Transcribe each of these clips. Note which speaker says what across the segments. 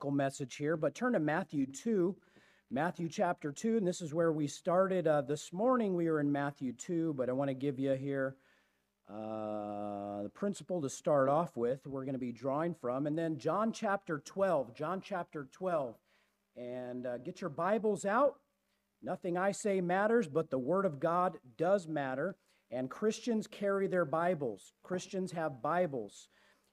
Speaker 1: topical message here, but turn to Matthew 2. Matthew chapter 2, and this is where we started. Uh, this morning we were in Matthew 2, but I want to give you here uh, the principle to start off with. We're going to be drawing from. And then John chapter 12. John chapter 12. And uh, get your Bibles out. Nothing I say matters, but the Word of God does matter. And Christians carry their Bibles. Christians have Bibles.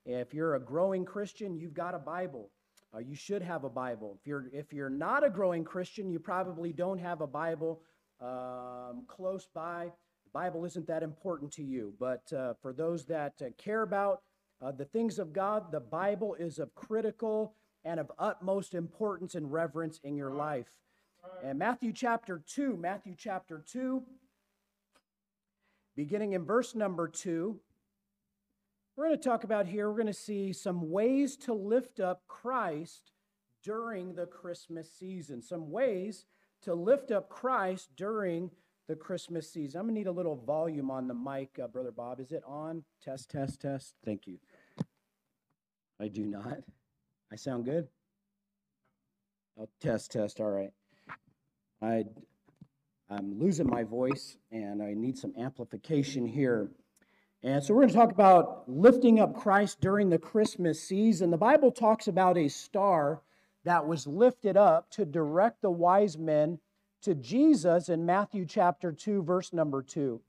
Speaker 1: If you're a growing Christian, you've got a Bible. Uh, you should have a Bible. If you're if you're not a growing Christian, you probably don't have a Bible um, close by. The Bible isn't that important to you, but uh, for those that uh, care about uh, the things of God, the Bible is of critical and of utmost importance and reverence in your life. And Matthew chapter 2, Matthew chapter 2, beginning in verse number 2, we're going to talk about here, we're going to see some ways to lift up Christ during the Christmas season. Some ways to lift up Christ during the Christmas season. I'm going to need a little volume on the mic, uh, Brother Bob. Is it on? Test, test, test. Thank you. I do not. I sound good? I'll test, test. All right. I, I'm losing my voice and I need some amplification here. And so we're going to talk about lifting up Christ during the Christmas season. The Bible talks about a star that was lifted up to direct the wise men to Jesus in Matthew chapter 2, verse number 2.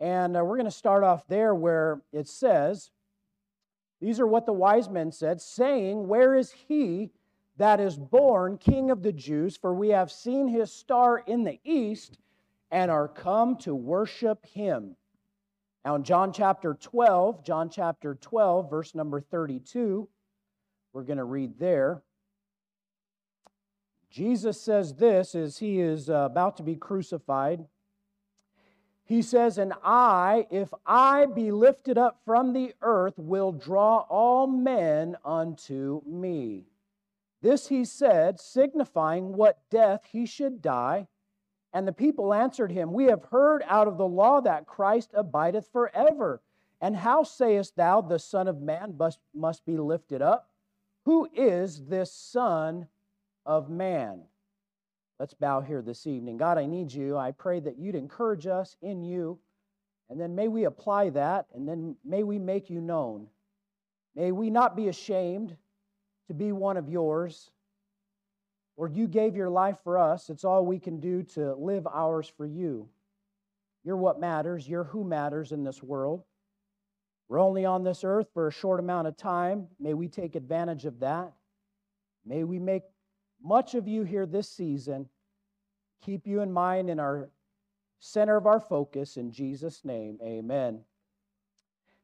Speaker 1: And uh, we're going to start off there where it says, These are what the wise men said, saying, Where is he that is born King of the Jews? For we have seen his star in the east and are come to worship him. Now, in John chapter 12, John chapter 12, verse number 32, we're going to read there. Jesus says this as he is uh, about to be crucified. He says, And I, if I be lifted up from the earth, will draw all men unto me. This he said, signifying what death he should die and the people answered him, We have heard out of the law that Christ abideth forever. And how sayest thou, the Son of Man must, must be lifted up? Who is this Son of Man? Let's bow here this evening. God, I need you. I pray that you'd encourage us in you. And then may we apply that, and then may we make you known. May we not be ashamed to be one of yours. Lord, you gave your life for us. It's all we can do to live ours for you. You're what matters. You're who matters in this world. We're only on this earth for a short amount of time. May we take advantage of that. May we make much of you here this season. Keep you in mind in our center of our focus. In Jesus' name, amen.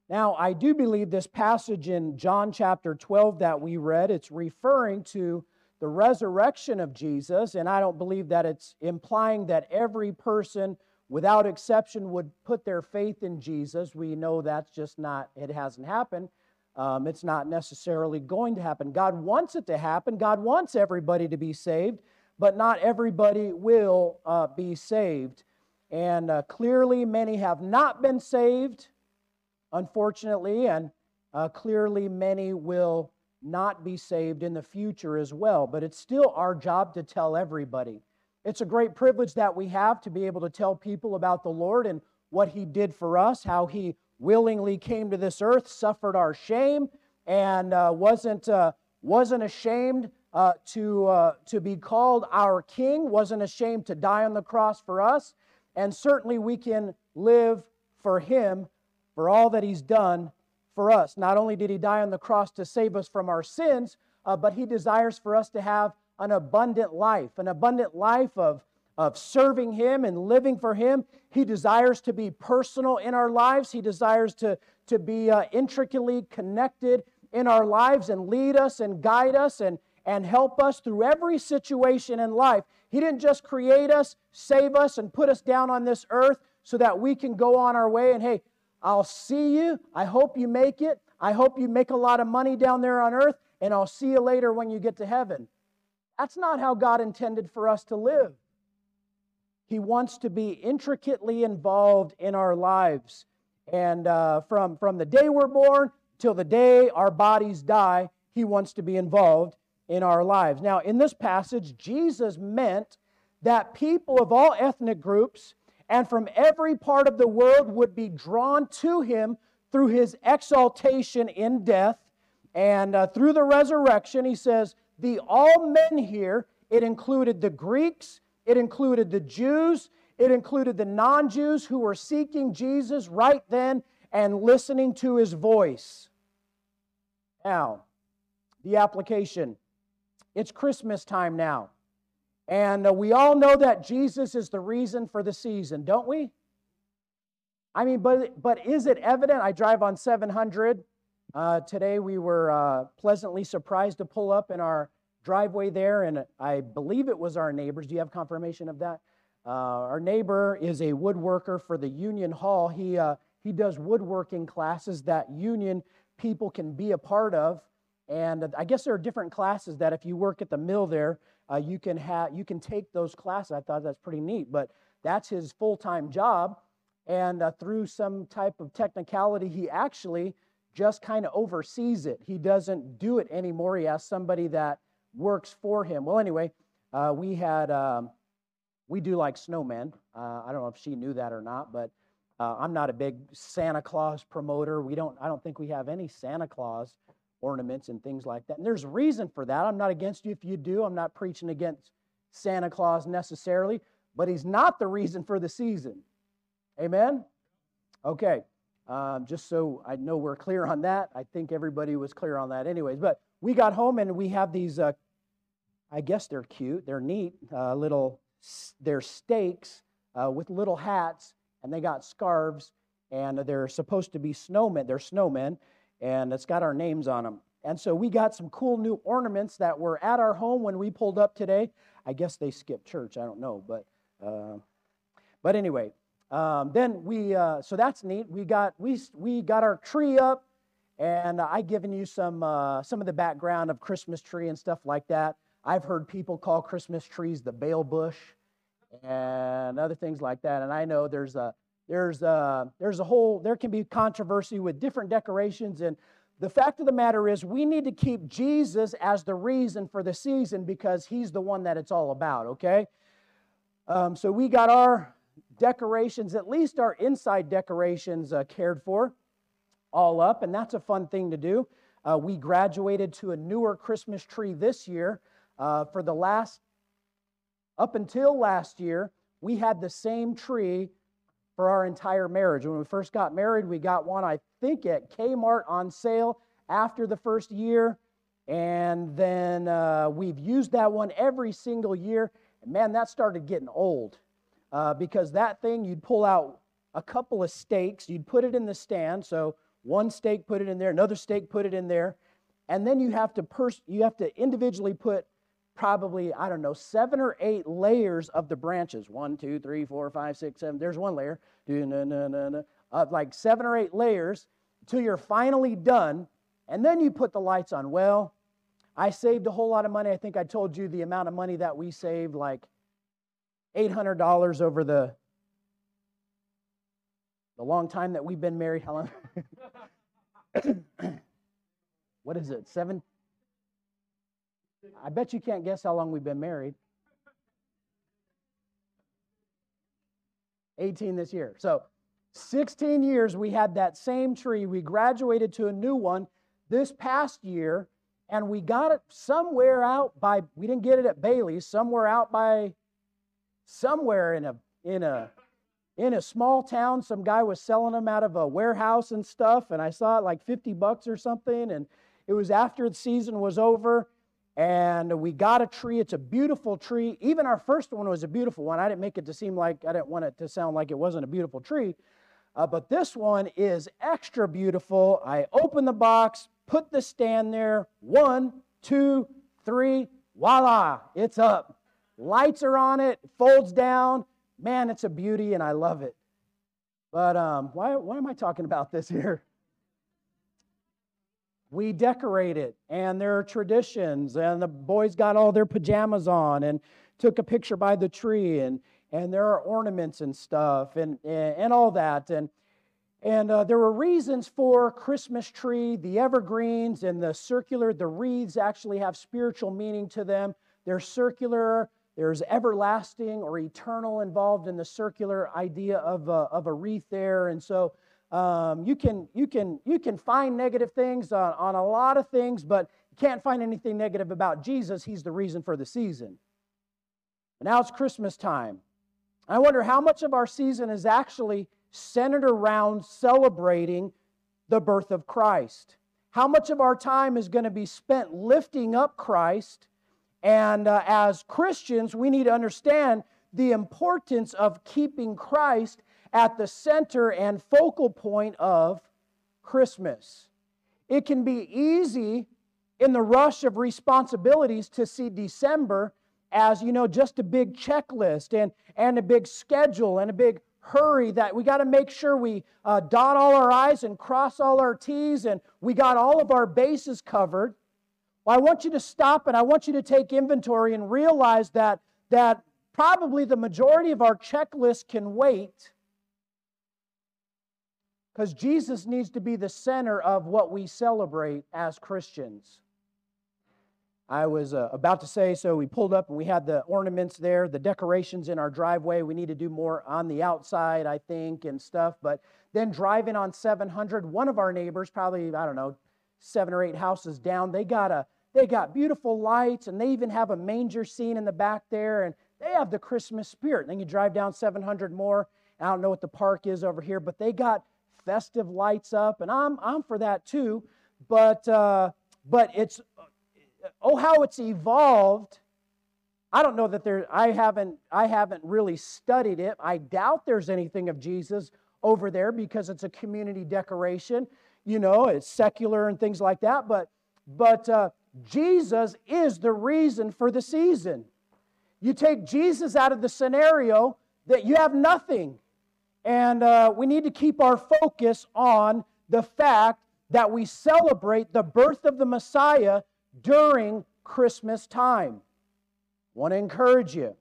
Speaker 1: Now, I do believe this passage in John chapter 12 that we read, it's referring to the resurrection of Jesus, and I don't believe that it's implying that every person without exception would put their faith in Jesus. We know that's just not, it hasn't happened. Um, it's not necessarily going to happen. God wants it to happen. God wants everybody to be saved, but not everybody will uh, be saved. And uh, clearly, many have not been saved, unfortunately, and uh, clearly, many will not be saved in the future as well. But it's still our job to tell everybody. It's a great privilege that we have to be able to tell people about the Lord and what He did for us, how He willingly came to this earth, suffered our shame, and uh, wasn't, uh, wasn't ashamed uh, to, uh, to be called our King, wasn't ashamed to die on the cross for us. And certainly we can live for Him for all that He's done for us. Not only did he die on the cross to save us from our sins, uh, but he desires for us to have an abundant life, an abundant life of, of serving him and living for him. He desires to be personal in our lives, he desires to, to be uh, intricately connected in our lives and lead us and guide us and, and help us through every situation in life. He didn't just create us, save us, and put us down on this earth so that we can go on our way and, hey, I'll see you. I hope you make it. I hope you make a lot of money down there on earth, and I'll see you later when you get to heaven. That's not how God intended for us to live. He wants to be intricately involved in our lives. And uh, from, from the day we're born till the day our bodies die, He wants to be involved in our lives. Now, in this passage, Jesus meant that people of all ethnic groups and from every part of the world would be drawn to him through his exaltation in death and uh, through the resurrection. He says, The all men here, it included the Greeks, it included the Jews, it included the non Jews who were seeking Jesus right then and listening to his voice. Now, the application. It's Christmas time now. And uh, we all know that Jesus is the reason for the season, don't we? I mean, but, but is it evident? I drive on 700. Uh, today we were uh, pleasantly surprised to pull up in our driveway there, and I believe it was our neighbors. Do you have confirmation of that? Uh, our neighbor is a woodworker for the Union Hall. He, uh, he does woodworking classes that Union people can be a part of. And I guess there are different classes that if you work at the mill there, uh, you can have you can take those classes. I thought that's pretty neat, but that's his full-time job. And uh, through some type of technicality, he actually just kind of oversees it. He doesn't do it anymore. He has somebody that works for him. Well, anyway, uh, we had um, we do like snowmen. Uh, I don't know if she knew that or not, but uh, I'm not a big Santa Claus promoter. We don't. I don't think we have any Santa Claus ornaments and things like that. And there's a reason for that. I'm not against you if you do. I'm not preaching against Santa Claus necessarily, but he's not the reason for the season. Amen? Okay. Um, just so I know we're clear on that. I think everybody was clear on that, anyways. But we got home and we have these, uh, I guess they're cute, they're neat, uh, little, they're stakes uh, with little hats, and they got scarves, and they're supposed to be snowmen. They're snowmen, and it's got our names on them. And so we got some cool new ornaments that were at our home when we pulled up today. I guess they skipped church. I don't know, but uh, but anyway, um, then we uh, so that's neat. We got we we got our tree up, and I given you some uh, some of the background of Christmas tree and stuff like that. I've heard people call Christmas trees the bail bush, and other things like that. And I know there's a there's a, there's a whole, there can be controversy with different decorations. And the fact of the matter is, we need to keep Jesus as the reason for the season because he's the one that it's all about, okay? Um, so we got our decorations, at least our inside decorations, uh, cared for, all up, and that's a fun thing to do. Uh, we graduated to a newer Christmas tree this year. Uh, for the last, up until last year, we had the same tree for our entire marriage. When we first got married, we got one, I think, at Kmart on sale after the first year. And then uh, we've used that one every single year. And man, that started getting old uh, because that thing, you'd pull out a couple of stakes, you'd put it in the stand. So one stake, put it in there, another stake, put it in there. And then you have to pers- you have to individually put probably, I don't know, seven or eight layers of the branches. One, two, three, four, five, six, seven. There's one layer. Of like seven or eight layers till you're finally done. And then you put the lights on. Well, I saved a whole lot of money. I think I told you the amount of money that we saved, like $800 over the the long time that we've been married. How long? what is it? Seven, I bet you can't guess how long we've been married. 18 this year. So 16 years we had that same tree. We graduated to a new one this past year, and we got it somewhere out by, we didn't get it at Bailey's, somewhere out by, somewhere in a, in a, in a small town. Some guy was selling them out of a warehouse and stuff, and I saw it like 50 bucks or something, and it was after the season was over and we got a tree. It's a beautiful tree. Even our first one was a beautiful one. I didn't make it to seem like, I didn't want it to sound like it wasn't a beautiful tree. Uh, but this one is extra beautiful. I open the box, put the stand there. One, two, three, voila, it's up. Lights are on it, folds down. Man, it's a beauty, and I love it. But um, why, why am I talking about this here? We decorate it and there are traditions and the boys got all their pajamas on and took a picture by the tree and and there are ornaments and stuff and and, all that and And uh, there were reasons for Christmas tree, the evergreens, and the circular. The wreaths actually have spiritual meaning to them. They're circular. There's everlasting or eternal involved in the circular idea of a, of a wreath there. And so um, you, can, you, can, you can find negative things on, on a lot of things, but you can't find anything negative about Jesus. He's the reason for the season. And now it's Christmas time. I wonder how much of our season is actually centered around celebrating the birth of Christ. How much of our time is going to be spent lifting up Christ? And uh, as Christians, we need to understand the importance of keeping Christ at the center and focal point of Christmas. It can be easy in the rush of responsibilities to see December as, you know, just a big checklist and, and a big schedule and a big hurry that we got to make sure we uh, dot all our I's and cross all our T's and we got all of our bases covered. Well, I want you to stop and I want you to take inventory and realize that, that probably the majority of our checklist can wait because Jesus needs to be the center of what we celebrate as Christians. I was uh, about to say, so we pulled up and we had the ornaments there, the decorations in our driveway. We need to do more on the outside, I think, and stuff. But then driving on 700, one of our neighbors, probably, I don't know, seven or eight houses down, they got a they got beautiful lights and they even have a manger scene in the back there and they have the Christmas spirit. And then you drive down 700 more. I don't know what the park is over here, but they got festive lights up, and I'm I'm for that too. But uh, but it's oh, how it's evolved. I don't know that there, I haven't, I haven't really studied it. I doubt there's anything of Jesus over there because it's a community decoration. You know, it's secular and things like that. But, but uh, Jesus is the reason for the season. You take Jesus out of the scenario that you have nothing. And uh, we need to keep our focus on the fact that we celebrate the birth of the Messiah during Christmas time. Want to encourage you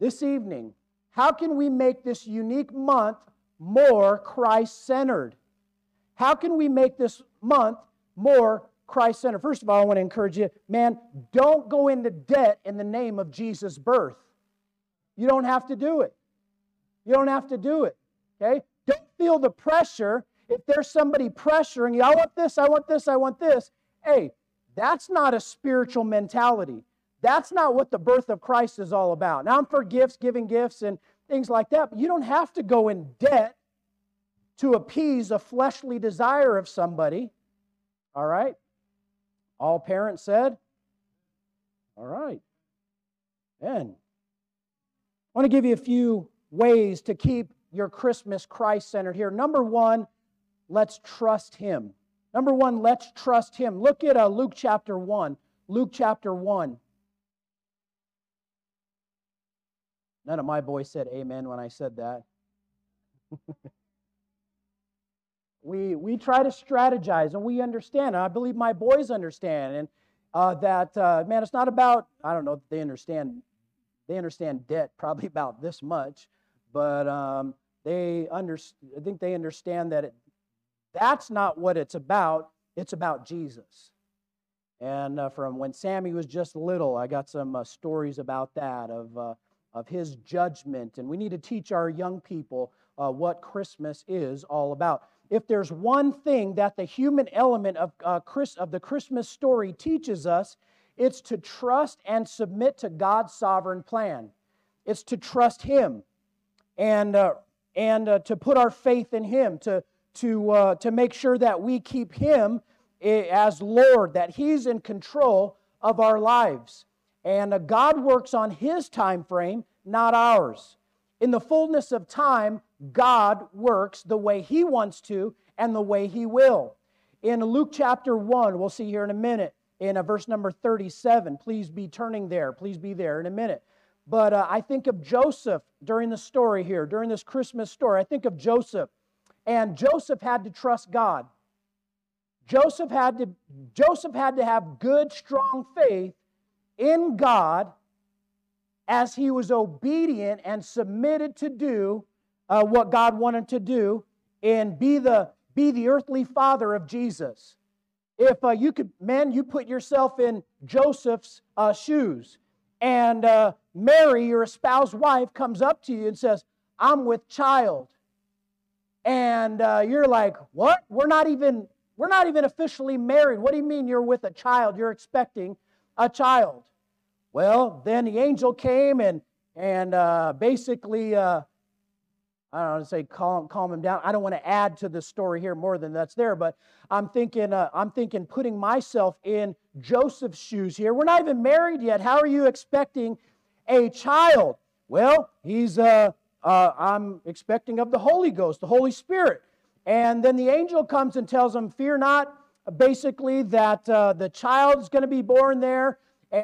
Speaker 1: this evening. How can we make this unique month more Christ centered? How can we make this month more Christ centered? First of all, I want to encourage you, man, don't go into debt in the name of Jesus' birth. You don't have to do it. You don't have to do it. Okay? Don't feel the pressure. If there's somebody pressuring you, I want this, I want this, I want this. Hey, that's not a spiritual mentality. That's not what the birth of Christ is all about. Now, I'm for gifts, giving gifts, and things like that, but you don't have to go in debt to appease a fleshly desire of somebody. All right? All parents said? All right. Then, I want to give you a few ways to keep your Christmas Christ centered here. Number one, let's trust Him. Number one, let's trust Him. Look at uh, Luke chapter 1. Luke chapter 1. None of my boys said amen when I said that. we, we try to strategize and we understand. And I believe my boys understand. And uh, that, uh, man, it's not about, I don't know they understand. They understand debt probably about this much. But um, they under, I think they understand that it, that's not what it's about. It's about Jesus. And uh, from when Sammy was just little, I got some uh, stories about that, of, uh, of his judgment. And we need to teach our young people uh, what Christmas is all about. If there's one thing that the human element of, uh, Chris, of the Christmas story teaches us, it's to trust and submit to God's sovereign plan. It's to trust Him and, uh, and uh, to put our faith in Him, to, to, uh, to make sure that we keep Him as Lord, that He's in control of our lives. And uh, God works on His time frame, not ours. In the fullness of time, God works the way He wants to and the way He will. In Luke chapter 1, we'll see here in a minute, in a uh, verse number 37, please be turning there, please be there in a minute. But uh, I think of Joseph during the story here, during this Christmas story. I think of Joseph and Joseph had to trust God. Joseph had to, Joseph had to have good, strong faith in God as he was obedient and submitted to do uh, what God wanted to do and be the, be the earthly father of Jesus. If uh, you could, man, you put yourself in Joseph's uh, shoes, and uh, Mary, your espoused wife, comes up to you and says, I'm with child. And uh, you're like, what? We're not even we're not even officially married. What do you mean you're with a child? You're expecting a child. Well, then the angel came and and uh, basically, uh, I don't want to say calm calm him down. I don't want to add to the story here more than that's there, but I'm thinking uh, I'm thinking putting myself in Joseph's shoes here. We're not even married yet. How are you expecting a child? Well, he's uh, uh, I'm expecting of the Holy Ghost, the Holy Spirit. And then the angel comes and tells him, Fear not, basically, that uh, the child is going to be born there,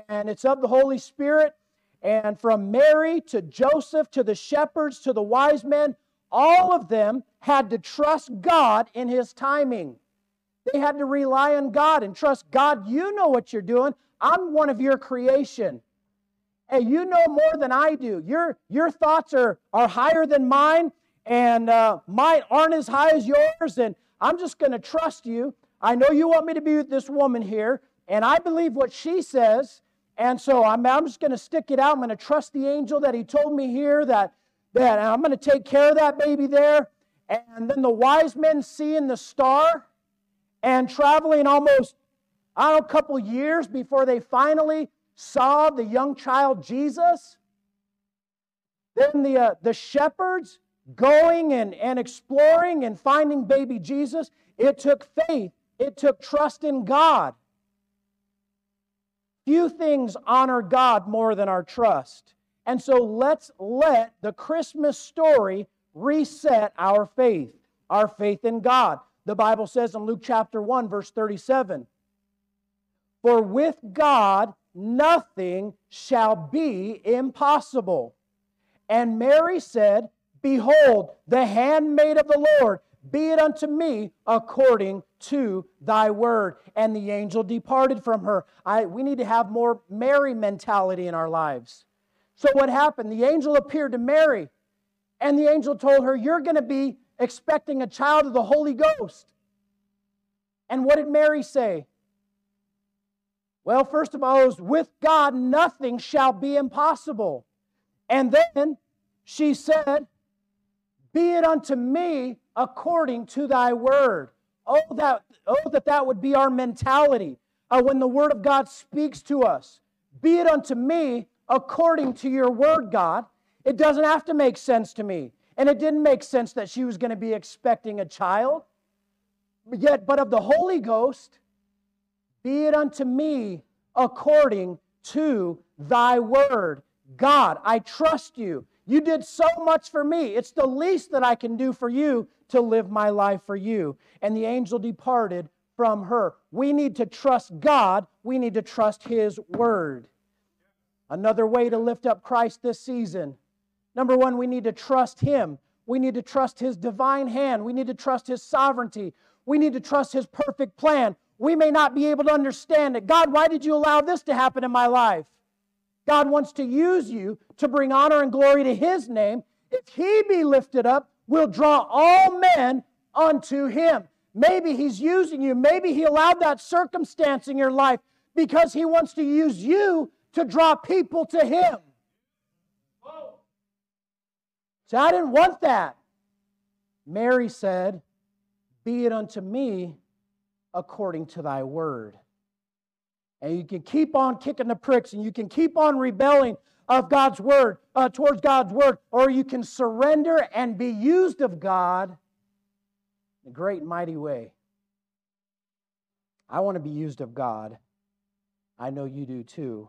Speaker 1: and it's of the Holy Spirit. And from Mary to Joseph to the shepherds to the wise men, all of them had to trust God in his timing. They had to rely on God and trust God, you know what you're doing. I'm one of your creation. Hey, you know more than I do. Your, your thoughts are, are higher than mine, and uh, mine aren't as high as yours, and I'm just going to trust you. I know you want me to be with this woman here, and I believe what she says, and so I'm, I'm just going to stick it out. I'm going to trust the angel that he told me here that, that I'm going to take care of that baby there. And then the wise men seeing the star and traveling almost, I don't know, a couple years before they finally saw the young child Jesus. Then the, uh, the shepherds going and, and exploring and finding baby Jesus. It took faith, it took trust in God. Few things honor God more than our trust. And so let's let the Christmas story reset our faith, our faith in God. The Bible says in Luke chapter 1, verse 37 For with God, nothing shall be impossible. And Mary said, Behold, the handmaid of the Lord, be it unto me according to thy word. And the angel departed from her. I, we need to have more Mary mentality in our lives. So, what happened? The angel appeared to Mary, and the angel told her, You're going to be expecting a child of the Holy Ghost. And what did Mary say? Well, first of all, was with God nothing shall be impossible. And then she said, Be it unto me according to thy word. Oh, that, oh, that that would be our mentality uh, when the word of God speaks to us. Be it unto me according to your word, God. It doesn't have to make sense to me. And it didn't make sense that she was going to be expecting a child. Yet, but of the Holy Ghost, be it unto me according to thy word. God, I trust you. You did so much for me. It's the least that I can do for you to live my life for you. And the angel departed from her. We need to trust God, we need to trust his word. Another way to lift up Christ this season. Number one, we need to trust him. We need to trust his divine hand. We need to trust his sovereignty. We need to trust his perfect plan we may not be able to understand it. God, why did you allow this to happen in my life? God wants to use you to bring honor and glory to His name. If He be lifted up, will draw all men unto Him. Maybe He's using you. Maybe He allowed that circumstance in your life because He wants to use you to draw people to Him. So I didn't want that. Mary said, Be it unto me according to thy word. And you can keep on kicking the pricks and you can keep on rebelling of God's word, uh, towards God's word, or you can surrender and be used of God in a great mighty way. I want to be used of God. I know you do too.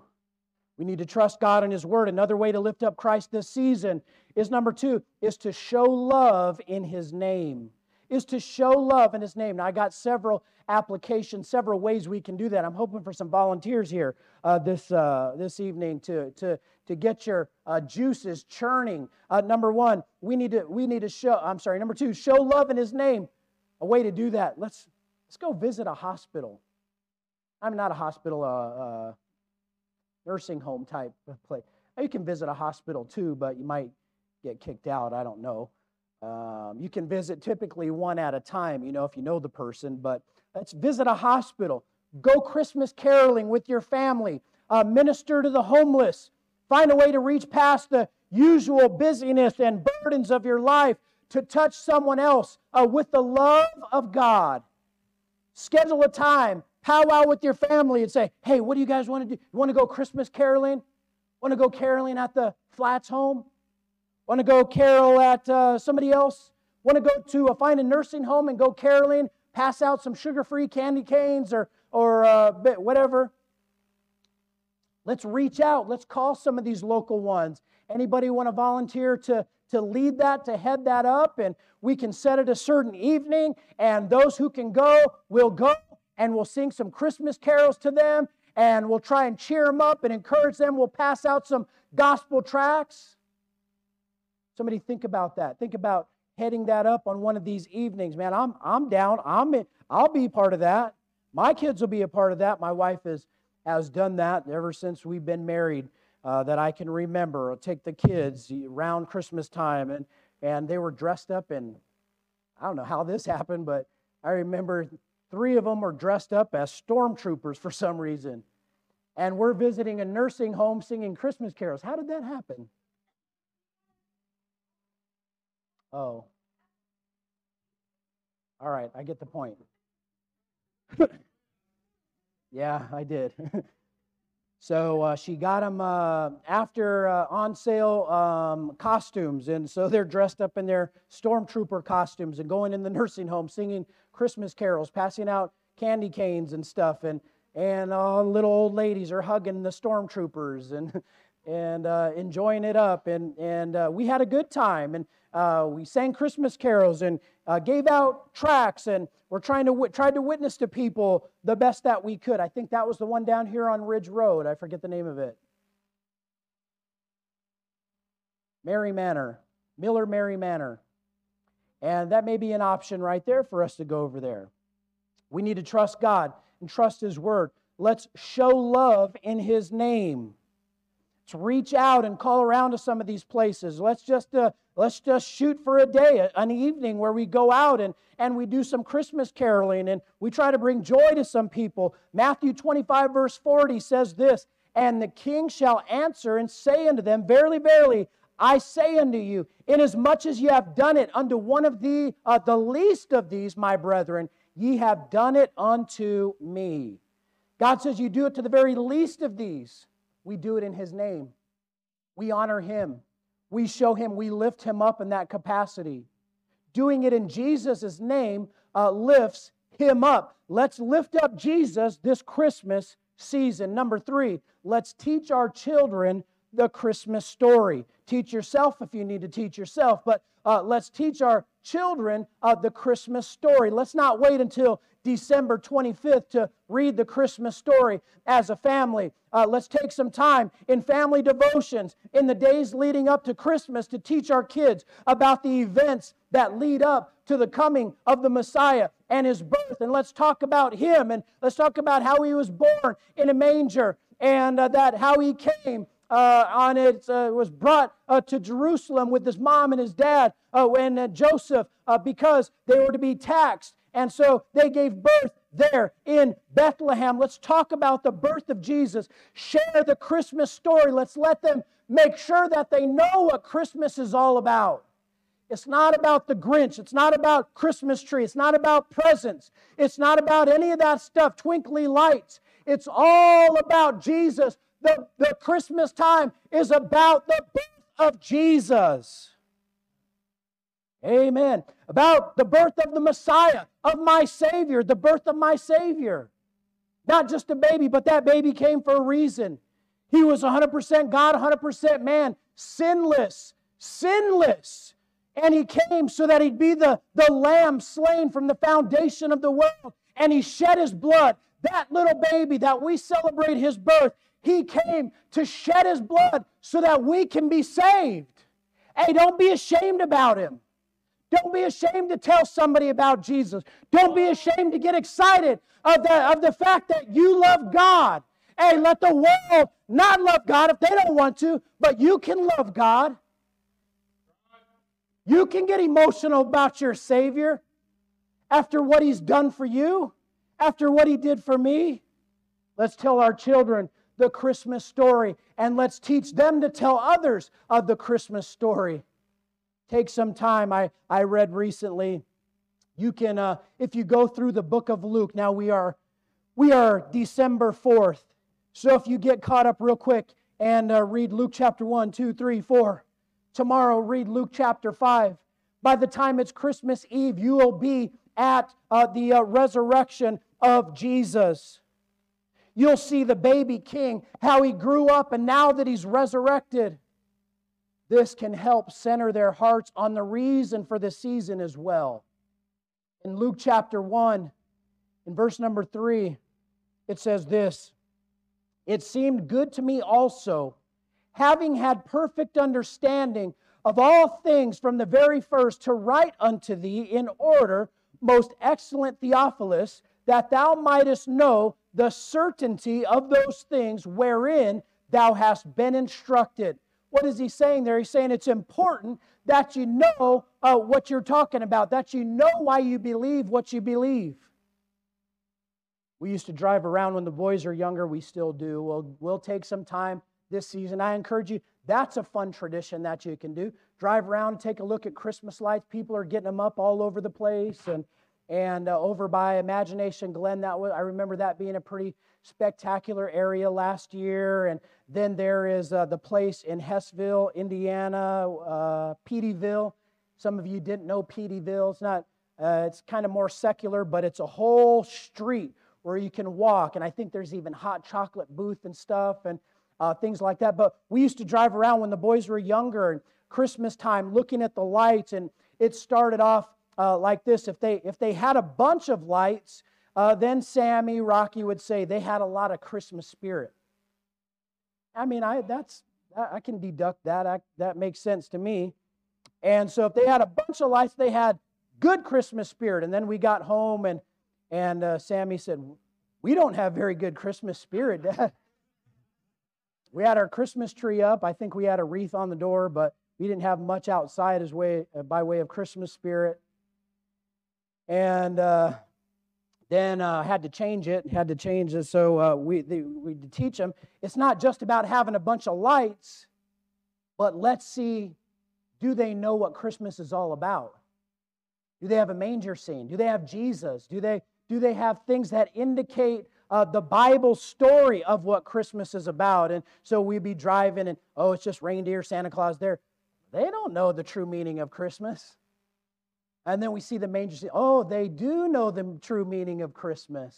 Speaker 1: We need to trust God and His Word. Another way to lift up Christ this season is number two, is to show love in His name is to show love in His name. Now, I got several applications, several ways we can do that. I'm hoping for some volunteers here uh, this, uh, this evening to, to, to get your uh, juices churning. Uh, number one, we need, to, we need to show, I'm sorry, number two, show love in His name. A way to do that, let's, let's go visit a hospital. I'm not a hospital, uh, uh, nursing home type of place. You can visit a hospital too, but you might get kicked out. I don't know. Um, you can visit typically one at a time, you know, if you know the person, but let's visit a hospital. Go Christmas caroling with your family. Uh, minister to the homeless. Find a way to reach past the usual busyness and burdens of your life to touch someone else uh, with the love of God. Schedule a time, powwow with your family, and say, hey, what do you guys want to do? You want to go Christmas caroling? Want to go caroling at the Flats home? Want to go carol at uh, somebody else? Want to go to a, find a nursing home and go caroling? Pass out some sugar-free candy canes or or uh, whatever. Let's reach out. Let's call some of these local ones. Anybody want to volunteer to to lead that, to head that up, and we can set it a certain evening, and those who can go will go, and we'll sing some Christmas carols to them, and we'll try and cheer them up and encourage them. We'll pass out some gospel tracts. Somebody think about that. Think about heading that up on one of these evenings. Man, I'm, I'm down. I'm in, I'll be part of that. My kids will be a part of that. My wife has, has done that ever since we've been married uh, that I can remember. I'll take the kids around Christmas time, and, and they were dressed up in, I don't know how this happened, but I remember three of them are dressed up as stormtroopers for some reason. And we're visiting a nursing home singing Christmas carols. How did that happen? Oh. All right, I get the point. yeah, I did. So uh, she got them uh, after uh, on sale um, costumes. And so they're dressed up in their stormtrooper costumes and going in the nursing home singing Christmas carols, passing out candy canes and stuff. And, and little old ladies are hugging the stormtroopers and, and uh, enjoying it up. And, and uh, we had a good time. And uh, we sang Christmas carols and uh, gave out tracts, and we're trying to tried to witness to people the best that we could. I think that was the one down here on Ridge Road. I forget the name of it. Mary Manor, Miller Mary Manor. And that may be an option right there for us to go over there. We need to trust God and trust His Word. Let's show love in His name. Let's reach out and call around to some of these places. Let's just uh, let's just shoot for a day, an evening where we go out and, and we do some Christmas caroling and we try to bring joy to some people. Matthew 25, verse 40 says this And the king shall answer and say unto them, Verily, verily, I say unto you, inasmuch as ye have done it unto one of the, uh, the least of these, my brethren, ye have done it unto me. God says, You do it to the very least of these. We do it in His name. We honor Him. We show Him, we lift Him up in that capacity. Doing it in Jesus' name uh, lifts Him up. Let's lift up Jesus this Christmas season. Number three, let's teach our children the Christmas story. Teach yourself if you need to teach yourself, but uh, let's teach our children uh, the Christmas story. Let's not wait until December 25th to read the Christmas story as a family. Uh, let's take some time in family devotions in the days leading up to Christmas to teach our kids about the events that lead up to the coming of the Messiah and his birth. And let's talk about him and let's talk about how he was born in a manger and uh, that how he came uh, on it uh, was brought uh, to Jerusalem with his mom and his dad uh, and uh, Joseph uh, because they were to be taxed. And so they gave birth there in Bethlehem. Let's talk about the birth of Jesus. Share the Christmas story. Let's let them make sure that they know what Christmas is all about. It's not about the Grinch. It's not about Christmas tree. It's not about presents. It's not about any of that stuff, twinkly lights. It's all about Jesus the, the Christmas time is about the birth of Jesus. Amen. About the birth of the Messiah, of my Savior, the birth of my Savior. Not just a baby, but that baby came for a reason. He was 100% God, 100% man, sinless, sinless. And he came so that he'd be the, the lamb slain from the foundation of the world. And he shed his blood. That little baby that we celebrate his birth, he came to shed his blood so that we can be saved. Hey, don't be ashamed about him. Don't be ashamed to tell somebody about Jesus. Don't be ashamed to get excited of the, of the fact that you love God. Hey, let the world not love God if they don't want to, but you can love God. You can get emotional about your Savior after what He's done for you, after what He did for me. Let's tell our children the Christmas story and let's teach them to tell others of the Christmas story. Take some time. I, I read recently. You can, uh, if you go through the book of Luke, now we are we are December 4th. So if you get caught up real quick and uh, read Luke chapter 1, 2, 3, 4, tomorrow read Luke chapter 5. By the time it's Christmas Eve, you will be at uh, the uh, resurrection of Jesus. You'll see the baby king, how he grew up, and now that he's resurrected. This can help center their hearts on the reason for the season as well. In Luke chapter 1, in verse number 3, it says this It seemed good to me also, having had perfect understanding of all things from the very first, to write unto thee in order, most excellent Theophilus, that thou mightest know the certainty of those things wherein thou hast been instructed. What is he saying there? He's saying it's important that you know uh, what you're talking about, that you know why you believe what you believe. We used to drive around when the boys are younger. We still do. We'll, we'll take some time this season. I encourage you, that's a fun tradition that you can do. Drive around, take a look at Christmas lights. People are getting them up all over the place. And, and uh, over by Imagination Glen, that was, I remember that being a pretty spectacular area last year. And then there is uh, the place in Hessville, Indiana, uh, Peteyville. Some of you didn't know Peteyville. It's not, uh, it's kind of more secular, but it's a whole street where you can walk. And I think there's even hot chocolate booth and stuff and uh, things like that. But we used to drive around when the boys were younger and Christmas time looking at the lights. And it started off uh, like this. If they, if they had a bunch of lights, uh, then Sammy, Rocky would say they had a lot of Christmas spirit. I mean, I, that's, I can deduct that. I, that makes sense to me. And so if they had a bunch of lights, they had good Christmas spirit. And then we got home and and uh, Sammy said, We don't have very good Christmas spirit, Dad. we had our Christmas tree up. I think we had a wreath on the door, but we didn't have much outside as way, by way of Christmas spirit. And uh, then uh, had to change it, had to change it. So uh, we, the, we teach them it's not just about having a bunch of lights, but let's see do they know what Christmas is all about? Do they have a manger scene? Do they have Jesus? Do they do they have things that indicate uh, the Bible story of what Christmas is about? And so we'd be driving and, oh, it's just reindeer, Santa Claus there. They don't know the true meaning of Christmas. And then we see the manger scene. Oh, they do know the true meaning of Christmas.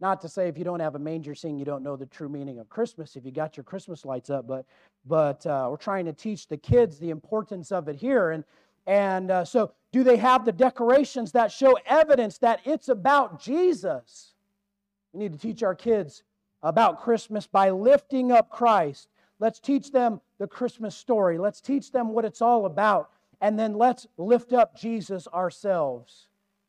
Speaker 1: Not to say if you don't have a manger scene, you don't know the true meaning of Christmas if you got your Christmas lights up, but but uh, we're trying to teach the kids the importance of it here. And and uh, so, do they have the decorations that show evidence that it's about Jesus? We need to teach our kids about Christmas by lifting up Christ. Let's teach them the Christmas story. Let's teach them what it's all about. And then let's lift up Jesus ourselves.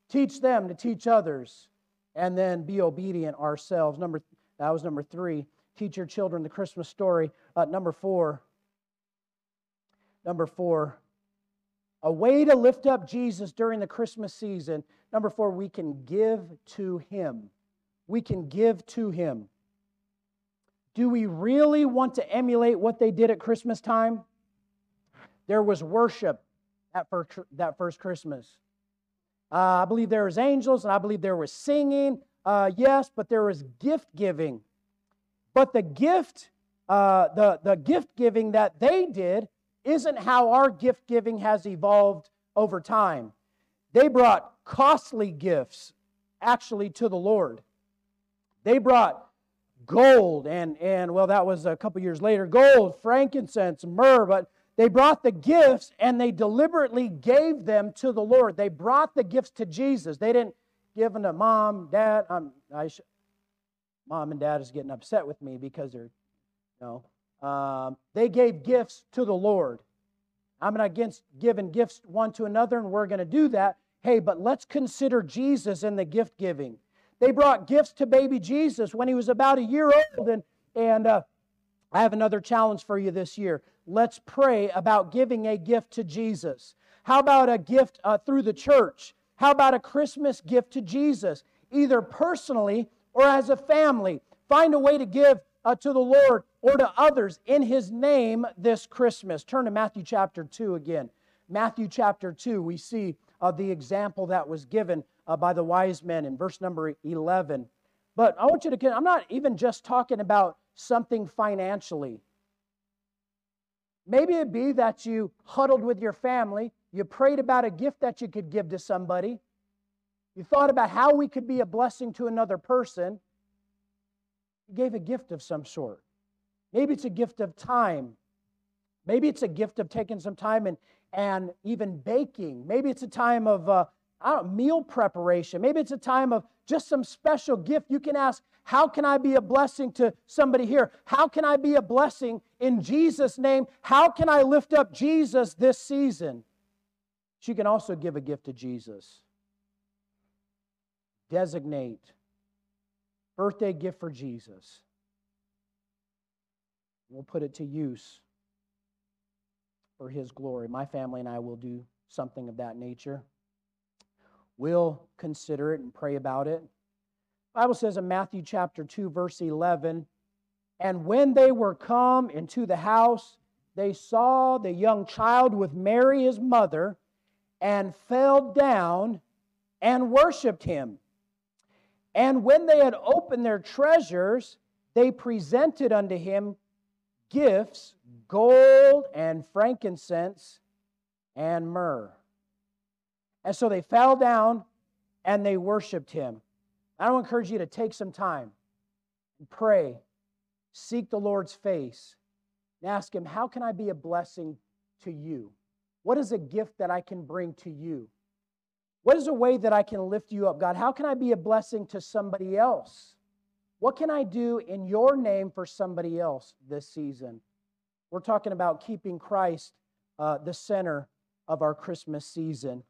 Speaker 1: Teach them to teach others. And then be obedient ourselves. Number that was number three. Teach your children the Christmas story. Uh, number four. Number four a way to lift up Jesus during the Christmas season. Number four, we can give to Him. We can give to Him. Do we really want to emulate what they did at Christmas time? There was worship at first, that first Christmas. Uh, I believe there was angels, and I believe there was singing. Uh, yes, but there was gift giving. But the gift, uh, the, the gift giving that they did isn't how our gift giving has evolved over time. They brought costly gifts actually to the Lord. They brought gold and and well that was a couple years later gold frankincense myrrh but they brought the gifts and they deliberately gave them to the lord they brought the gifts to jesus they didn't give them to mom dad I'm, I sh- mom and dad is getting upset with me because they're you know um, they gave gifts to the Lord. I'm not against giving gifts one to another, and we're going to do that. Hey, but let's consider Jesus in the gift giving. They brought gifts to baby Jesus when he was about a year old, and, and uh, I have another challenge for you this year. Let's pray about giving a gift to Jesus. How about a gift uh, through the church? How about a Christmas gift to Jesus, either personally or as a family? Find a way to give uh, to the Lord or to others in His name this Christmas. Turn to Matthew chapter 2 again. Matthew chapter 2, we see uh, the example that was given uh, by the wise men in verse number 11. But I want you to, I'm not even just talking about something financially. Maybe it be that you huddled with your family, you prayed about a gift that you could give to somebody, you thought about how we could be a blessing to another person. You gave a gift of some sort. Maybe it's a gift of time. Maybe it's a gift of taking some time and, and even baking. Maybe it's a time of uh, I don't, meal preparation. Maybe it's a time of just some special gift. You can ask, How can I be a blessing to somebody here? How can I be a blessing in Jesus' name? How can I lift up Jesus this season? She can also give a gift to Jesus. Designate birthday gift for Jesus. We'll put it to use for his glory. My family and I will do something of that nature. We'll consider it and pray about it. Bible says in Matthew chapter 2 verse 11, and when they were come into the house, they saw the young child with Mary his mother and fell down and worshiped him. And when they had opened their treasures, they presented unto him gifts, gold and frankincense and myrrh. And so they fell down and they worshiped him. I don't encourage you to take some time and pray, seek the Lord's face, and ask him, How can I be a blessing to you? What is a gift that I can bring to you? What is a way that I can lift you up, God? How can I be a blessing to somebody else? What can I do in your name for somebody else this season? We're talking about keeping Christ uh, the center of our Christmas season.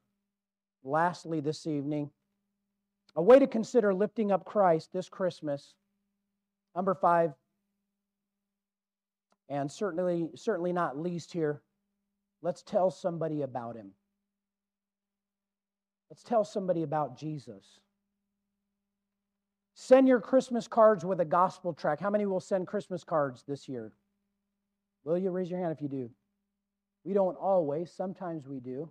Speaker 1: Lastly, this evening, a way to consider lifting up Christ this Christmas. Number five, and certainly, certainly not least here, let's tell somebody about him. Let's tell somebody about Jesus. Send your Christmas cards with a gospel track. How many will send Christmas cards this year? Will you raise your hand if you do? We don't always, sometimes we do.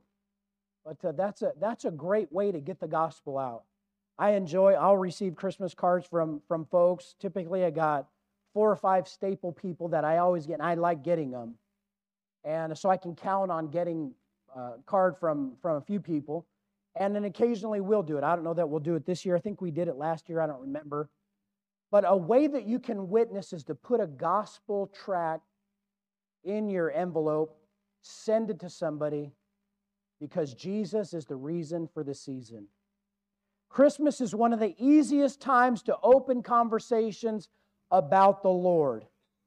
Speaker 1: But uh, that's, a, that's a great way to get the gospel out. I enjoy, I'll receive Christmas cards from, from folks. Typically, I got four or five staple people that I always get, and I like getting them. And so I can count on getting a card from, from a few people. And then occasionally we'll do it. I don't know that we'll do it this year. I think we did it last year. I don't remember. But a way that you can witness is to put a gospel tract in your envelope, send it to somebody, because Jesus is the reason for the season. Christmas is one of the easiest times to open conversations about the Lord,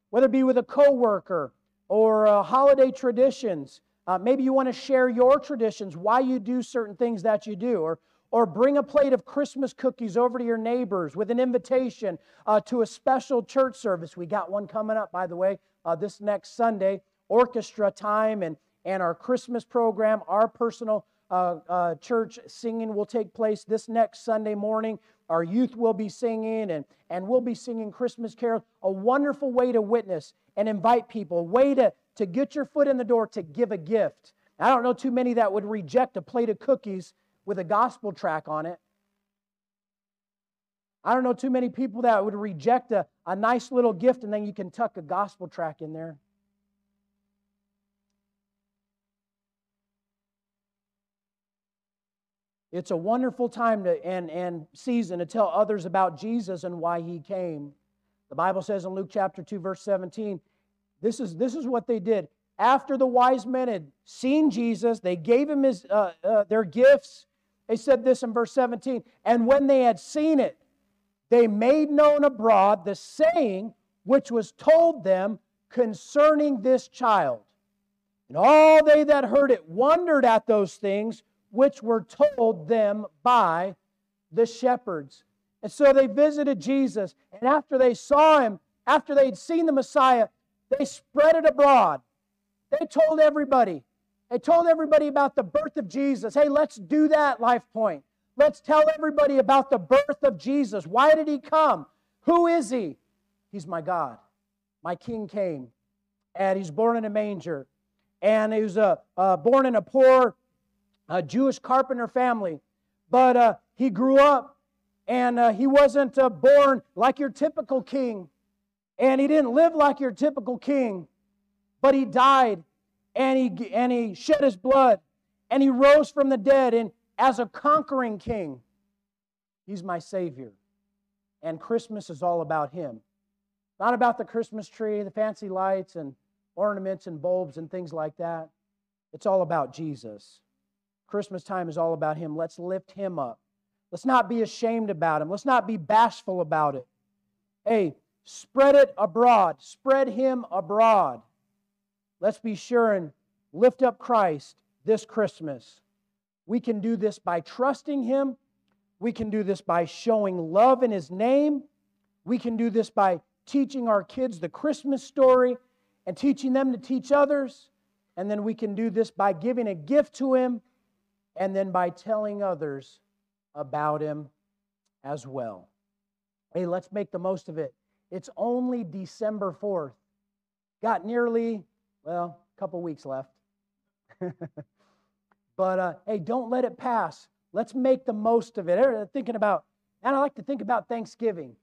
Speaker 1: whether it be with a coworker or uh, holiday traditions. Uh, maybe you want to share your traditions, why you do certain things that you do, or or bring a plate of Christmas cookies over to your neighbors with an invitation uh, to a special church service. We got one coming up, by the way, uh, this next Sunday, orchestra time, and and our Christmas program, our personal uh, uh, church singing will take place this next Sunday morning. Our youth will be singing, and, and we'll be singing Christmas carols. A wonderful way to witness and invite people, a way to, to get your foot in the door to give a gift. I don't know too many that would reject a plate of cookies with a gospel track on it. I don't know too many people that would reject a, a nice little gift and then you can tuck a gospel track in there. It's a wonderful time to, and, and season to tell others about Jesus and why he came. The Bible says in Luke chapter 2, verse 17, this is, this is what they did. After the wise men had seen Jesus, they gave him his, uh, uh, their gifts. They said this in verse 17, and when they had seen it, they made known abroad the saying which was told them concerning this child. And all they that heard it wondered at those things which were told them by the shepherds. And so they visited Jesus, and after they saw him, after they'd seen the Messiah, they spread it abroad. They told everybody. They told everybody about the birth of Jesus. Hey, let's do that, Life Point. Let's tell everybody about the birth of Jesus. Why did he come? Who is he? He's my God. My King came, and he's born in a manger, and he was uh, uh, born in a poor uh, Jewish carpenter family. But uh, he grew up, and uh, he wasn't uh, born like your typical king, and he didn't live like your typical king, but he died, and he and he shed his blood, and he rose from the dead, and as a conquering king, he's my savior. And Christmas is all about him. Not about the Christmas tree, the fancy lights and ornaments and bulbs and things like that. It's all about Jesus. Christmas time is all about him. Let's lift him up. Let's not be ashamed about him. Let's not be bashful about it. Hey, spread it abroad. Spread him abroad. Let's be sure and lift up Christ this Christmas. We can do this by trusting him. We can do this by showing love in his name. We can do this by teaching our kids the Christmas story and teaching them to teach others. And then we can do this by giving a gift to Him and then by telling others about Him as well. Hey, let's make the most of it. It's only December 4th. Got nearly, well, a couple weeks left. but uh, hey, don't let it pass. Let's make the most of it. Thinking about, and I like to think about Thanksgiving.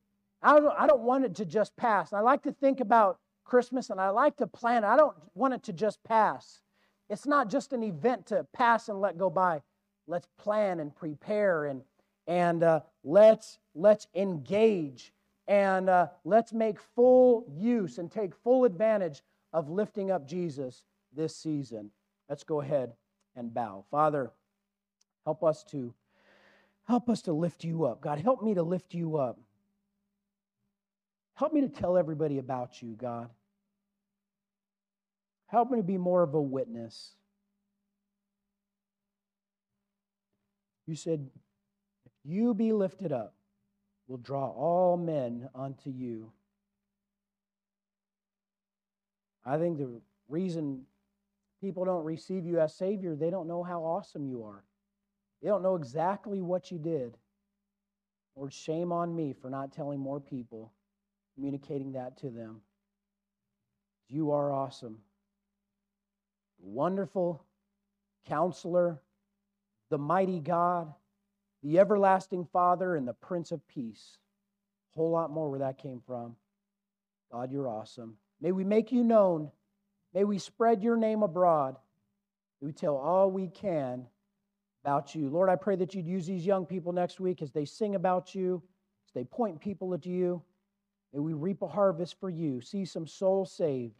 Speaker 1: I don't, I don't want it to just pass. I like to think about Christmas and I like to plan. I don't want it to just pass. It's not just an event to pass and let go by. Let's plan and prepare and, and uh, let's, let's engage and uh, let's make full use and take full advantage of lifting up Jesus this season. Let's go ahead and bow. Father, help us to help us to lift you up. God, help me to lift you up. Help me to tell everybody about you, God. Help me to be more of a witness. You said, if you be lifted up, will draw all men unto you. I think the reason people don't receive you as Savior, they don't know how awesome you are. They don't know exactly what you did. Lord, shame on me for not telling more people communicating that to them. You are awesome. Wonderful counselor, the mighty God, the everlasting Father, and the Prince of Peace. A whole lot more where that came from. God, you're awesome. May we make you known. May we spread your name abroad. May we tell all we can about you. Lord, I pray that you'd use these young people next week as they sing about you, as they point people at you. May we reap a harvest for you, see some souls saved.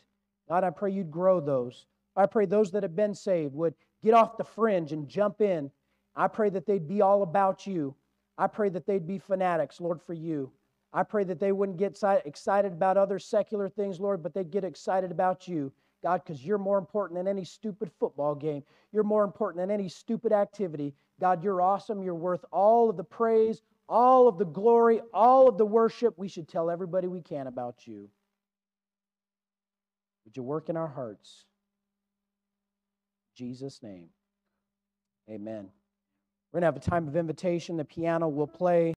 Speaker 1: God, I pray you'd grow those. I pray those that have been saved would get off the fringe and jump in. I pray that they'd be all about you. I pray that they'd be fanatics, Lord, for you. I pray that they wouldn't get excited about other secular things, Lord, but they'd get excited about you. God, because you're more important than any stupid football game. You're more important than any stupid activity. God, you're awesome. You're worth all of the praise, all of the glory, all of the worship. We should tell everybody we can about you. Would you work in our hearts? Jesus' name. Amen. We're going to have a time of invitation. The piano will play.